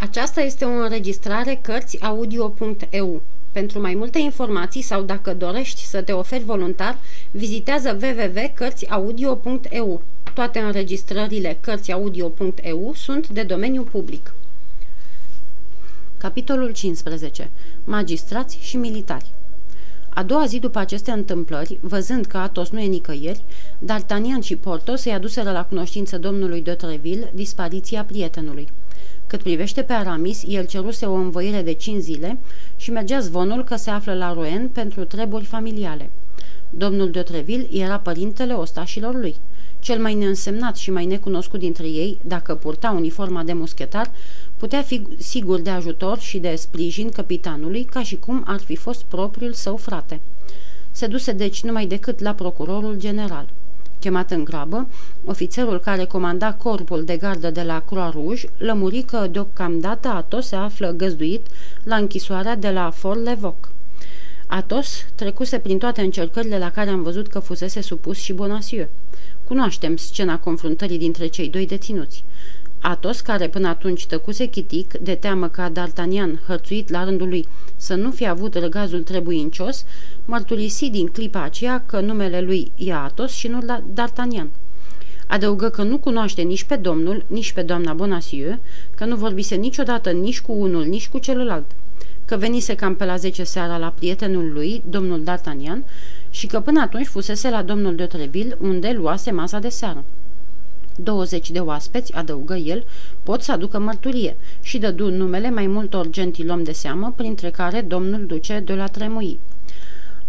Aceasta este o înregistrare Cărțiaudio.eu. Pentru mai multe informații sau dacă dorești să te oferi voluntar, vizitează www.cărțiaudio.eu. Toate înregistrările Cărțiaudio.eu sunt de domeniu public. Capitolul 15. Magistrați și militari a doua zi după aceste întâmplări, văzând că Atos nu e nicăieri, D'Artagnan și Portos îi aduseră la cunoștință domnului de Treville dispariția prietenului. Cât privește pe Aramis, el ceruse o învoire de cinci zile și mergea zvonul că se află la Rouen pentru treburi familiale. Domnul de Treville era părintele ostașilor lui. Cel mai neînsemnat și mai necunoscut dintre ei, dacă purta uniforma de muschetar, putea fi sigur de ajutor și de sprijin capitanului, ca și cum ar fi fost propriul său frate. Se duse deci numai decât la procurorul general. Chemat în grabă, ofițerul care comanda corpul de gardă de la Croix Rouge lămuri că deocamdată Atos se află găzduit la închisoarea de la Fort Levoc. Atos trecuse prin toate încercările la care am văzut că fusese supus și Bonacieux. Cunoaștem scena confruntării dintre cei doi deținuți. Atos, care până atunci tăcuse chitic, de teamă ca D'Artagnan, hărțuit la rândul lui, să nu fi avut răgazul trebuincios, mărturisi din clipa aceea că numele lui e Atos și nu D'Artagnan. Adăugă că nu cunoaște nici pe domnul, nici pe doamna Bonacieux, că nu vorbise niciodată nici cu unul, nici cu celălalt, că venise cam pe la 10 seara la prietenul lui, domnul D'Artagnan, și că până atunci fusese la domnul de Treville, unde luase masa de seară. 20 de oaspeți, adăugă el, pot să aducă mărturie și dădu numele mai multor gentilom de seamă, printre care domnul duce de la Tremui.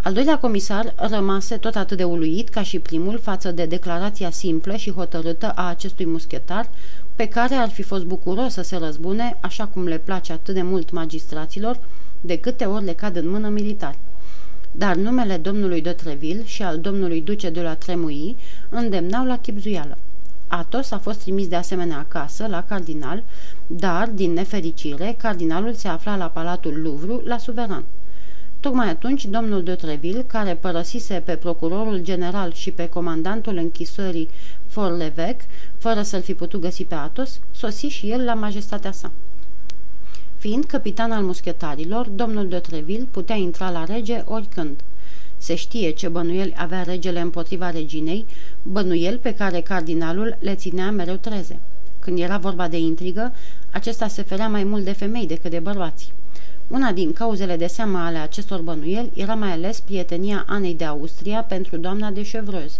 Al doilea comisar rămase tot atât de uluit ca și primul față de declarația simplă și hotărâtă a acestui muschetar, pe care ar fi fost bucuros să se răzbune, așa cum le place atât de mult magistraților, de câte ori le cad în mână militar. Dar numele domnului de Treville și al domnului duce de la Tremui îndemnau la chipzuială. Atos a fost trimis de asemenea acasă, la cardinal, dar, din nefericire, cardinalul se afla la Palatul Louvre, la suveran. Tocmai atunci, domnul de Treville, care părăsise pe procurorul general și pe comandantul închisorii Forlevec, fără să-l fi putut găsi pe Atos, sosi și el la majestatea sa. Fiind capitan al muschetarilor, domnul de Treville putea intra la rege oricând. Se știe ce bănuieli avea regele împotriva reginei, bănuiel pe care cardinalul le ținea mereu treze. Când era vorba de intrigă, acesta se ferea mai mult de femei decât de bărbați. Una din cauzele de seamă ale acestor bănuieli era mai ales prietenia Anei de Austria pentru doamna de Chevreuse.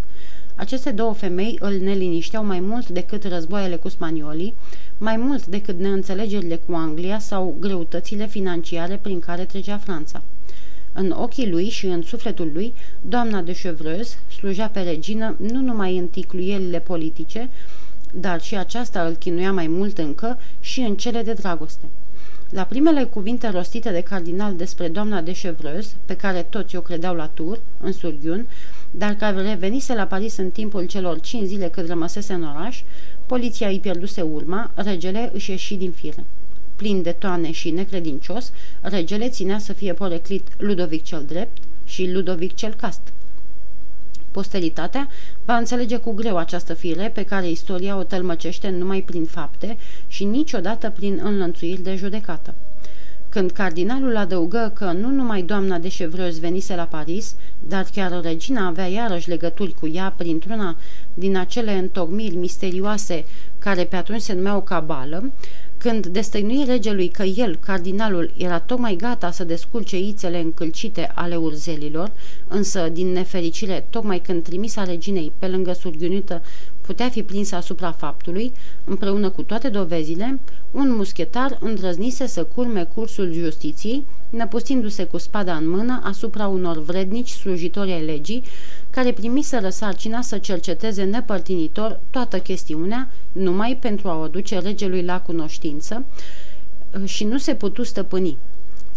Aceste două femei îl nelinișteau mai mult decât războaiele cu spaniolii, mai mult decât neînțelegerile cu Anglia sau greutățile financiare prin care trecea Franța. În ochii lui și în sufletul lui, doamna de Chevreuse slujea pe regină nu numai în ticluielile politice, dar și aceasta îl chinuia mai mult încă și în cele de dragoste. La primele cuvinte rostite de cardinal despre doamna de Chevreuse, pe care toți o credeau la tur, în Surghiun, dar care revenise la Paris în timpul celor cinci zile cât rămăsese în oraș, poliția îi pierduse urma, regele își ieși din fire plin de toane și necredincios, regele ținea să fie poreclit Ludovic cel Drept și Ludovic cel Cast. Posteritatea va înțelege cu greu această fire pe care istoria o tălmăcește numai prin fapte și niciodată prin înlănțuiri de judecată. Când cardinalul adăugă că nu numai doamna de Chevreuse venise la Paris, dar chiar regina avea iarăși legături cu ea printr-una din acele întocmiri misterioase care pe atunci se numeau cabală, când destăinui regelui că el, cardinalul, era tocmai gata să descurce ițele încălcite ale urzelilor, însă, din nefericire, tocmai când trimisa reginei pe lângă surghiunită putea fi prinsă asupra faptului, împreună cu toate dovezile, un muschetar îndrăznise să curme cursul justiției, năpustindu-se cu spada în mână asupra unor vrednici slujitori ai legii, care primiseră sarcina să cerceteze nepărtinitor toată chestiunea, numai pentru a o duce regelui la cunoștință și nu se putu stăpâni.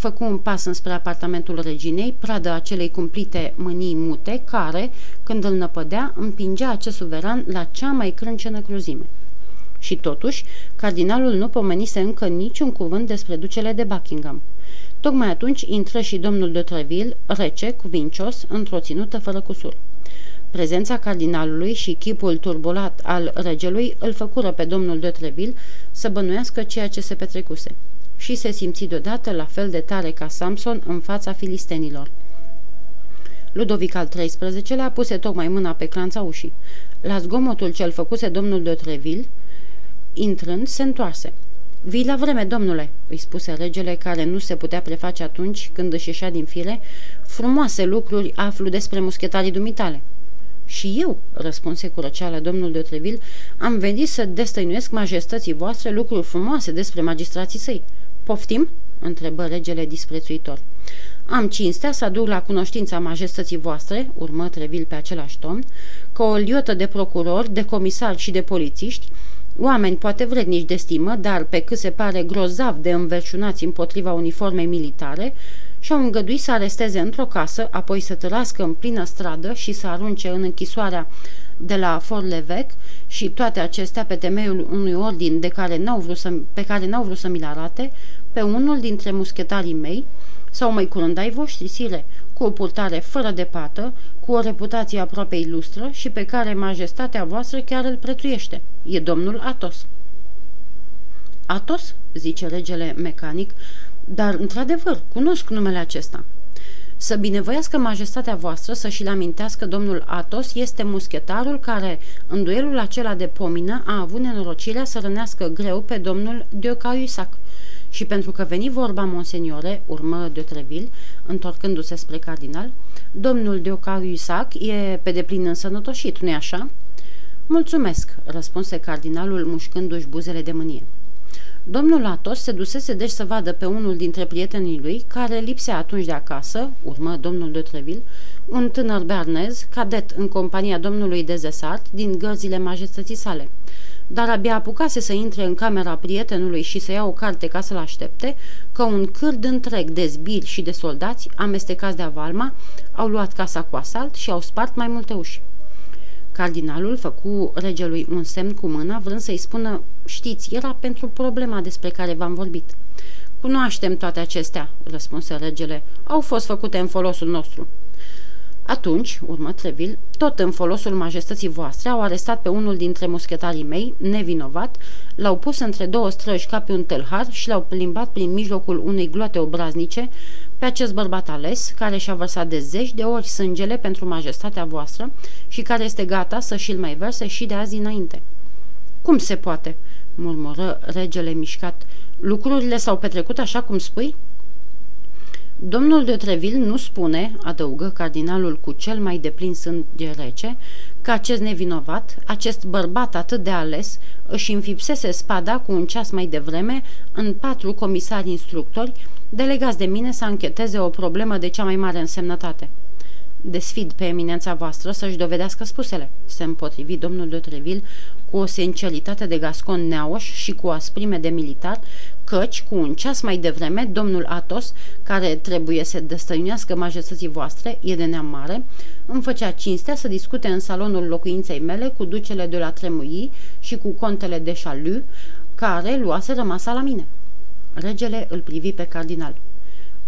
Făcu un pas înspre apartamentul reginei, pradă acelei cumplite mânii mute, care, când îl năpădea, împingea acest suveran la cea mai crâncenă cruzime. Și totuși, cardinalul nu pomenise încă niciun cuvânt despre ducele de Buckingham. Tocmai atunci intră și domnul de Treville, rece, cuvincios, într-o ținută fără cusur. Prezența cardinalului și chipul turbulat al regelui îl făcură pe domnul de Treville să bănuiască ceea ce se petrecuse și se simți deodată la fel de tare ca Samson în fața filistenilor. Ludovic al XIII-lea puse tocmai mâna pe clanța ușii. La zgomotul ce-l făcuse domnul de Treville, intrând, se întoarse. Vii la vreme, domnule," îi spuse regele, care nu se putea preface atunci când își ieșea din fire, frumoase lucruri aflu despre muschetarii dumitale." Și eu," răspunse cu răceală domnul de Treville, am venit să destăinuiesc majestății voastre lucruri frumoase despre magistrații săi." Poftim?" întrebă regele disprețuitor. Am cinstea să aduc la cunoștința majestății voastre, urmă Treville pe același ton, că o liotă de procurori, de comisari și de polițiști, oameni poate vrednici de stimă, dar pe cât se pare grozav de înverșunați împotriva uniformei militare, și-au îngăduit să aresteze într-o casă, apoi să tărască în plină stradă și să arunce în închisoarea de la Fort Levec și toate acestea pe temeiul unui ordin de care n-au vrut să, pe care n-au vrut să mi-l arate, pe unul dintre muschetarii mei, sau mai curând ai voștri, sire, cu o purtare fără de pată, cu o reputație aproape ilustră și pe care majestatea voastră chiar îl prețuiește. E domnul Atos. Atos? zice regele mecanic, dar, într-adevăr, cunosc numele acesta. Să binevoiască majestatea voastră să și-l amintească domnul Atos este muschetarul care, în duelul acela de pomină, a avut nenorocirea să rănească greu pe domnul Diocaiusac. Și pentru că veni vorba, monseniore, urmă de Treville, întorcându-se spre cardinal, domnul Diocaiusac e pe deplin însănătoșit, nu-i așa? Mulțumesc, răspunse cardinalul mușcându-și buzele de mânie. Domnul Atos se dusese deci să vadă pe unul dintre prietenii lui, care lipsea atunci de acasă, urmă domnul de Treville, un tânăr bernez, cadet în compania domnului de Zesart, din gărzile majestății sale. Dar abia apucase să intre în camera prietenului și să ia o carte ca să-l aștepte, că un cârd întreg de zbiri și de soldați, amestecați de avalma, au luat casa cu asalt și au spart mai multe uși. Cardinalul făcu regelui un semn cu mâna, vrând să-i spună, știți, era pentru problema despre care v-am vorbit. Cunoaștem toate acestea, răspunse regele, au fost făcute în folosul nostru. Atunci, urmă Treville, tot în folosul majestății voastre, au arestat pe unul dintre muschetarii mei, nevinovat, l-au pus între două străji ca pe un tâlhar și l-au plimbat prin mijlocul unei gloate obraznice pe acest bărbat ales, care și-a vărsat de zeci de ori sângele pentru majestatea voastră și care este gata să și-l mai verse și de azi înainte. Cum se poate?" murmură regele mișcat. Lucrurile s-au petrecut așa cum spui?" Domnul de Treville nu spune, adăugă cardinalul cu cel mai deplin sânge rece, că acest nevinovat, acest bărbat atât de ales, își înfipsese spada cu un ceas mai devreme în patru comisari instructori, delegați de mine să ancheteze o problemă de cea mai mare însemnătate. Desfid pe eminența voastră să-și dovedească spusele, se împotrivi domnul de Treville cu o sinceritate de gascon neauș și cu o asprime de militar, căci, cu un ceas mai devreme, domnul Atos, care trebuie să destăinuiască majestății voastre, e de neam mare, îmi făcea cinstea să discute în salonul locuinței mele cu ducele de la Tremui și cu contele de Chalut, care luase rămasa la mine. Regele îl privi pe cardinal.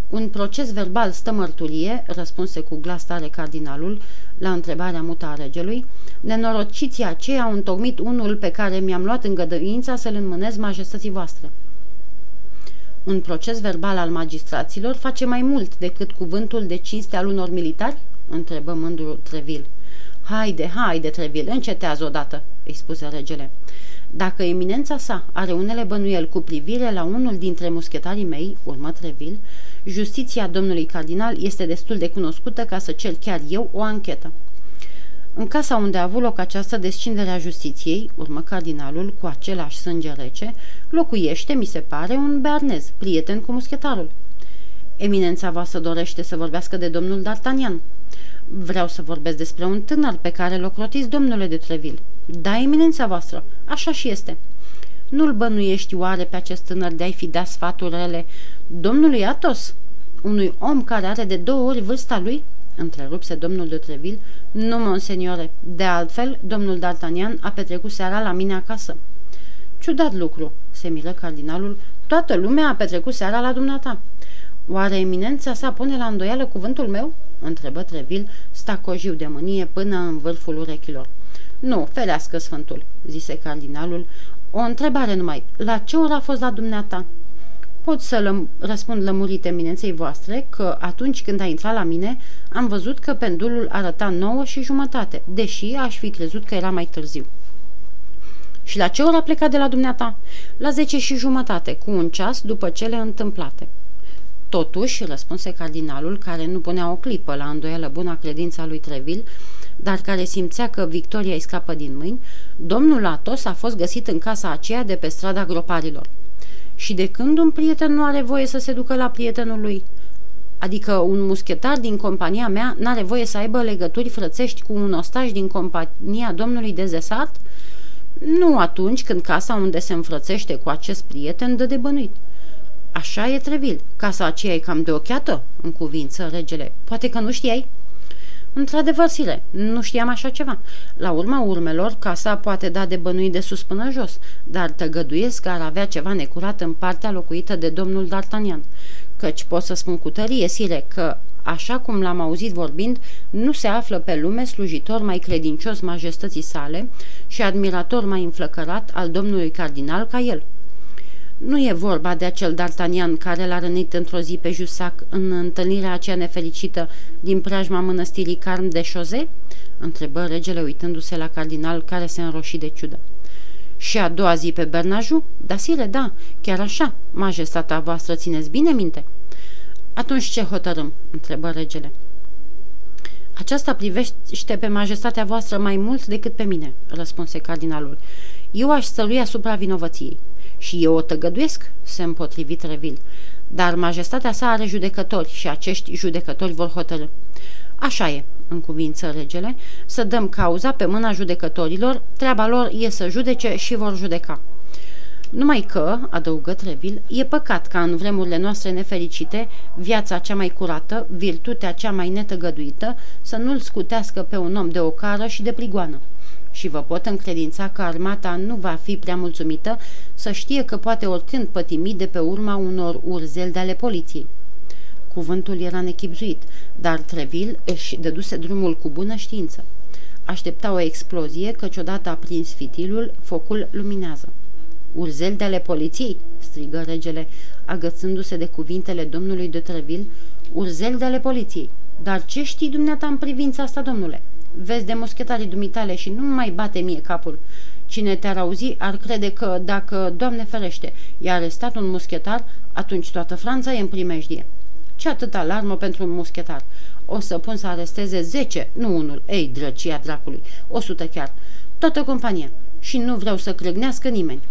Un proces verbal stă mărturie, răspunse cu glas tare cardinalul la întrebarea mută a regelui, nenorociții aceia au întocmit unul pe care mi-am luat îngădăința să-l înmânez majestății voastre. Un proces verbal al magistraților face mai mult decât cuvântul de cinste al unor militari? întrebă mândrul Treville. Haide, haide, Treville, încetează odată, îi spuse regele. Dacă eminența sa are unele bănuieli cu privire la unul dintre muschetarii mei, urmă Treville, justiția domnului cardinal este destul de cunoscută ca să cer chiar eu o anchetă. În casa unde a avut loc această descindere a justiției, urmă cardinalul cu același sânge rece, locuiește, mi se pare, un bearnez, prieten cu muschetarul. Eminența voastră dorește să vorbească de domnul D'Artagnan. Vreau să vorbesc despre un tânăr pe care l-o crotiți, domnule de Treville. Da, eminența voastră, așa și este. Nu-l bănuiești oare pe acest tânăr de a-i fi dat sfaturi rele domnului Atos, unui om care are de două ori vârsta lui? Întrerupse domnul de Treville. Nu, monseniore. De altfel, domnul D'Artagnan a petrecut seara la mine acasă. Ciudat lucru, se miră cardinalul. Toată lumea a petrecut seara la dumneata. Oare eminența sa pune la îndoială cuvântul meu? întrebă Trevil, stacojiu de mânie până în vârful urechilor. Nu, ferească Sfântul, zise cardinalul. O întrebare numai. La ce oră a fost la dumneata? Pot să lăm- răspund lămurit eminenței voastre că atunci când a intrat la mine am văzut că pendulul arăta nouă și jumătate, deși aș fi crezut că era mai târziu. Și la ce oră a plecat de la dumneata? La zece și jumătate, cu un ceas după cele întâmplate. Totuși, răspunse cardinalul, care nu punea o clipă la îndoială buna credința lui Treville, dar care simțea că victoria îi scapă din mâini, domnul Atos a fost găsit în casa aceea de pe strada groparilor. Și de când un prieten nu are voie să se ducă la prietenul lui? Adică un muschetar din compania mea n-are voie să aibă legături frățești cu un ostaj din compania domnului Dezesart? Nu atunci când casa unde se înfrățește cu acest prieten dă de bănuit. Așa e Trevil. Casa aceea e cam de ochiată, în cuvință regele. Poate că nu știai? Într-adevăr, Sire, nu știam așa ceva. La urma urmelor, casa poate da de bănui de sus până jos, dar tăgăduiesc că ar avea ceva necurat în partea locuită de domnul D'Artagnan. Căci pot să spun cu tărie, Sire, că, așa cum l-am auzit vorbind, nu se află pe lume slujitor mai credincios majestății sale și admirator mai înflăcărat al domnului cardinal ca el. Nu e vorba de acel D'Artagnan care l-a rănit într-o zi pe Jusac în întâlnirea aceea nefericită din preajma mănăstirii Carm de Șoze? întrebă regele uitându-se la cardinal care se înroși de ciudă. Și a doua zi pe Bernaju? Da, sire, da, chiar așa. Majestatea voastră țineți bine minte? Atunci ce hotărâm? întrebă regele. Aceasta privește pe majestatea voastră mai mult decât pe mine, răspunse cardinalul. Eu aș stălui asupra vinovăției. Și eu o tăgăduiesc, se împotrivit Revil. Dar majestatea sa are judecători și acești judecători vor hotărâ. Așa e, în cuvință regele, să dăm cauza pe mâna judecătorilor, treaba lor e să judece și vor judeca. Numai că, adăugă Trevil, e păcat ca în vremurile noastre nefericite, viața cea mai curată, virtutea cea mai netăgăduită, să nu-l scutească pe un om de ocară și de prigoană și vă pot încredința că armata nu va fi prea mulțumită să știe că poate oricând pătimi de pe urma unor urzeli de ale poliției. Cuvântul era nechipzuit, dar Treville își dăduse drumul cu bună știință. Aștepta o explozie, căci odată aprins fitilul, focul luminează. Urzel de ale poliției?" strigă regele, agățându-se de cuvintele domnului de Treville. Urzel de ale poliției. Dar ce știi dumneata în privința asta, domnule?" Vezi de muschetarii dumitale și nu mai bate mie capul. Cine te-ar auzi ar crede că, dacă, Doamne ferește, i-a arestat un muschetar, atunci toată Franța e în primejdie. Ce atâta alarmă pentru un muschetar? O să pun să aresteze zece, nu unul, ei, drăcia dracului, o sută chiar, toată compania. Și nu vreau să crâgnească nimeni.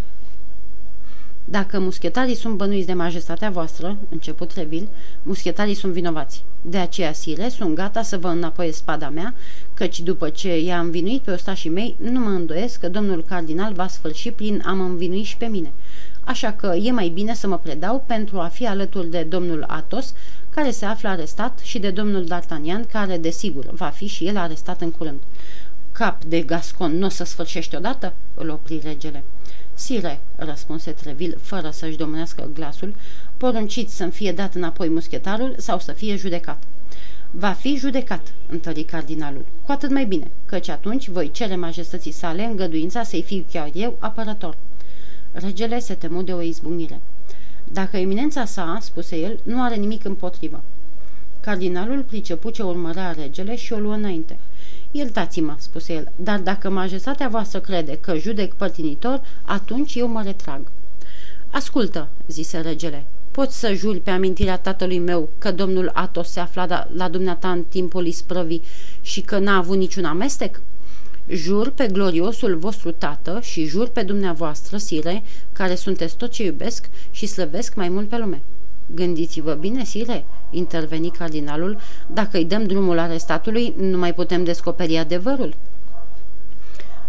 Dacă muschetarii sunt bănuiți de majestatea voastră, început Revil, muschetarii sunt vinovați. De aceea, Sire, sunt gata să vă înapoi spada mea, căci după ce i-a învinuit pe ostașii mei, nu mă îndoiesc că domnul cardinal va sfârși prin a mă învinui și pe mine. Așa că e mai bine să mă predau pentru a fi alături de domnul Atos, care se află arestat, și de domnul D'Artagnan, care, desigur, va fi și el arestat în curând. Cap de gascon, nu o să sfârșești odată?" îl opri regele. Sire, răspunse Trevil, fără să-și domnească glasul, porunciți să-mi fie dat înapoi muschetarul sau să fie judecat. Va fi judecat, întări cardinalul. Cu atât mai bine, căci atunci voi cere majestății sale îngăduința să-i fiu chiar eu apărător. Regele se temu de o izbucnire. Dacă eminența sa, spuse el, nu are nimic împotrivă. Cardinalul pricepu ce urmărea regele și o luă înainte. Iertați-mă, spuse el, dar dacă majestatea voastră crede că judec părtinitor, atunci eu mă retrag. Ascultă, zise regele, poți să juri pe amintirea tatălui meu că domnul Atos se afla da, la dumneata în timpul isprăvii și că n-a avut niciun amestec? Jur pe gloriosul vostru tată și jur pe dumneavoastră, sire, care sunteți tot ce iubesc și slăvesc mai mult pe lume. Gândiți-vă bine, sire, interveni cardinalul, dacă îi dăm drumul arestatului, nu mai putem descoperi adevărul.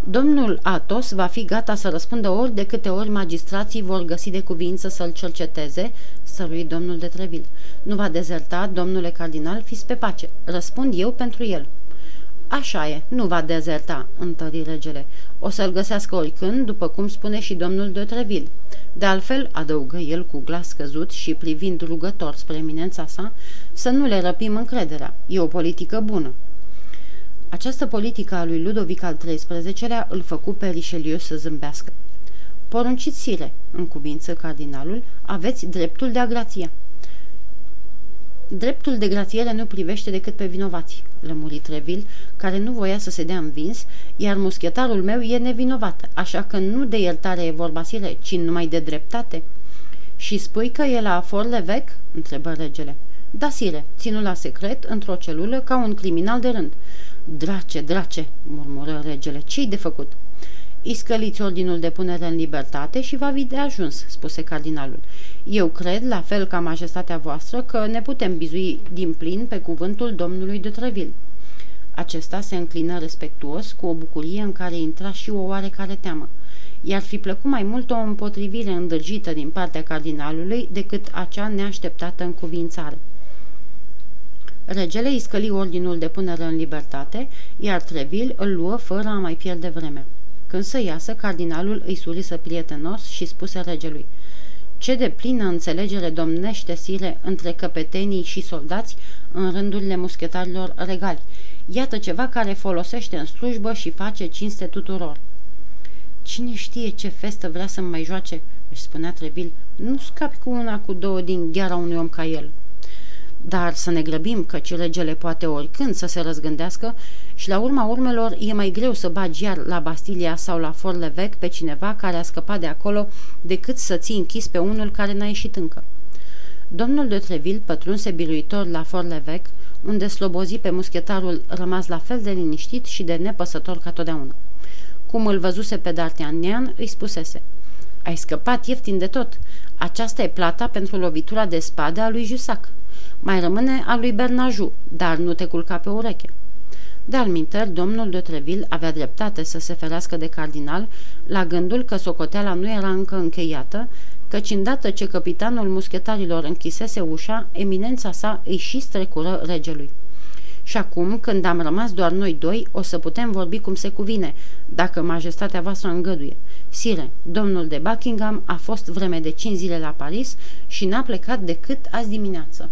Domnul Atos va fi gata să răspundă ori de câte ori magistrații vor găsi de cuvință să-l cerceteze, sărui domnul de Treville. Nu va dezerta, domnule cardinal, fiți pe pace. Răspund eu pentru el. Așa e, nu va dezerta, întări regele. O să-l găsească oricând, după cum spune și domnul de Treville. De altfel, adăugă el cu glas scăzut și privind rugător spre eminența sa, să nu le răpim încrederea. E o politică bună. Această politică a lui Ludovic al XIII-lea îl făcu pe Richelieu să zâmbească. Porunciți, sire, în cuvință cardinalul, aveți dreptul de a grația. Dreptul de grațiere nu privește decât pe vinovați, lămuri Trevil, care nu voia să se dea învins, iar muschetarul meu e nevinovat, așa că nu de iertare e vorba, sire, ci numai de dreptate. Și spui că e la Forlevec? întrebă regele. Da, sire, ținut la secret, într-o celulă, ca un criminal de rând. Drace, drace, murmură regele, ce-i de făcut? Iscăliți ordinul de punere în libertate și va fi de ajuns, spuse cardinalul. Eu cred, la fel ca majestatea voastră, că ne putem bizui din plin pe cuvântul domnului de Treville. Acesta se înclină respectuos, cu o bucurie în care intra și o oarecare teamă. I-ar fi plăcut mai mult o împotrivire îndrăgită din partea cardinalului decât acea neașteptată încuvințare. Regele îi scăli ordinul de punere în libertate, iar Treville îl luă fără a mai pierde vremea. Când să iasă, cardinalul îi surisă prietenos și spuse regelui – ce de plină înțelegere domnește sire între căpetenii și soldați în rândurile muschetarilor regali. Iată ceva care folosește în slujbă și face cinste tuturor. Cine știe ce festă vrea să mai joace, își spunea Trevil, nu scapi cu una cu două din gheara unui om ca el. Dar să ne grăbim, căci regele poate oricând să se răzgândească și la urma urmelor e mai greu să bagi iar la Bastilia sau la Forlevec pe cineva care a scăpat de acolo decât să ții închis pe unul care n-a ieșit încă. Domnul de Treville pătrunse biruitor la Forlevec, unde slobozi pe muschetarul rămas la fel de liniștit și de nepăsător ca totdeauna. Cum îl văzuse pe D'Artagnan, îi spusese Ai scăpat ieftin de tot. Aceasta e plata pentru lovitura de spadă a lui Jusac. Mai rămâne a lui Bernaju, dar nu te culca pe ureche. De-al domnul de Treville avea dreptate să se ferească de cardinal la gândul că socoteala nu era încă încheiată, căci îndată ce capitanul muschetarilor închisese ușa, eminența sa îi și strecură regelui. Și acum, când am rămas doar noi doi, o să putem vorbi cum se cuvine, dacă majestatea voastră îngăduie. Sire, domnul de Buckingham a fost vreme de cinci zile la Paris și n-a plecat decât azi dimineață.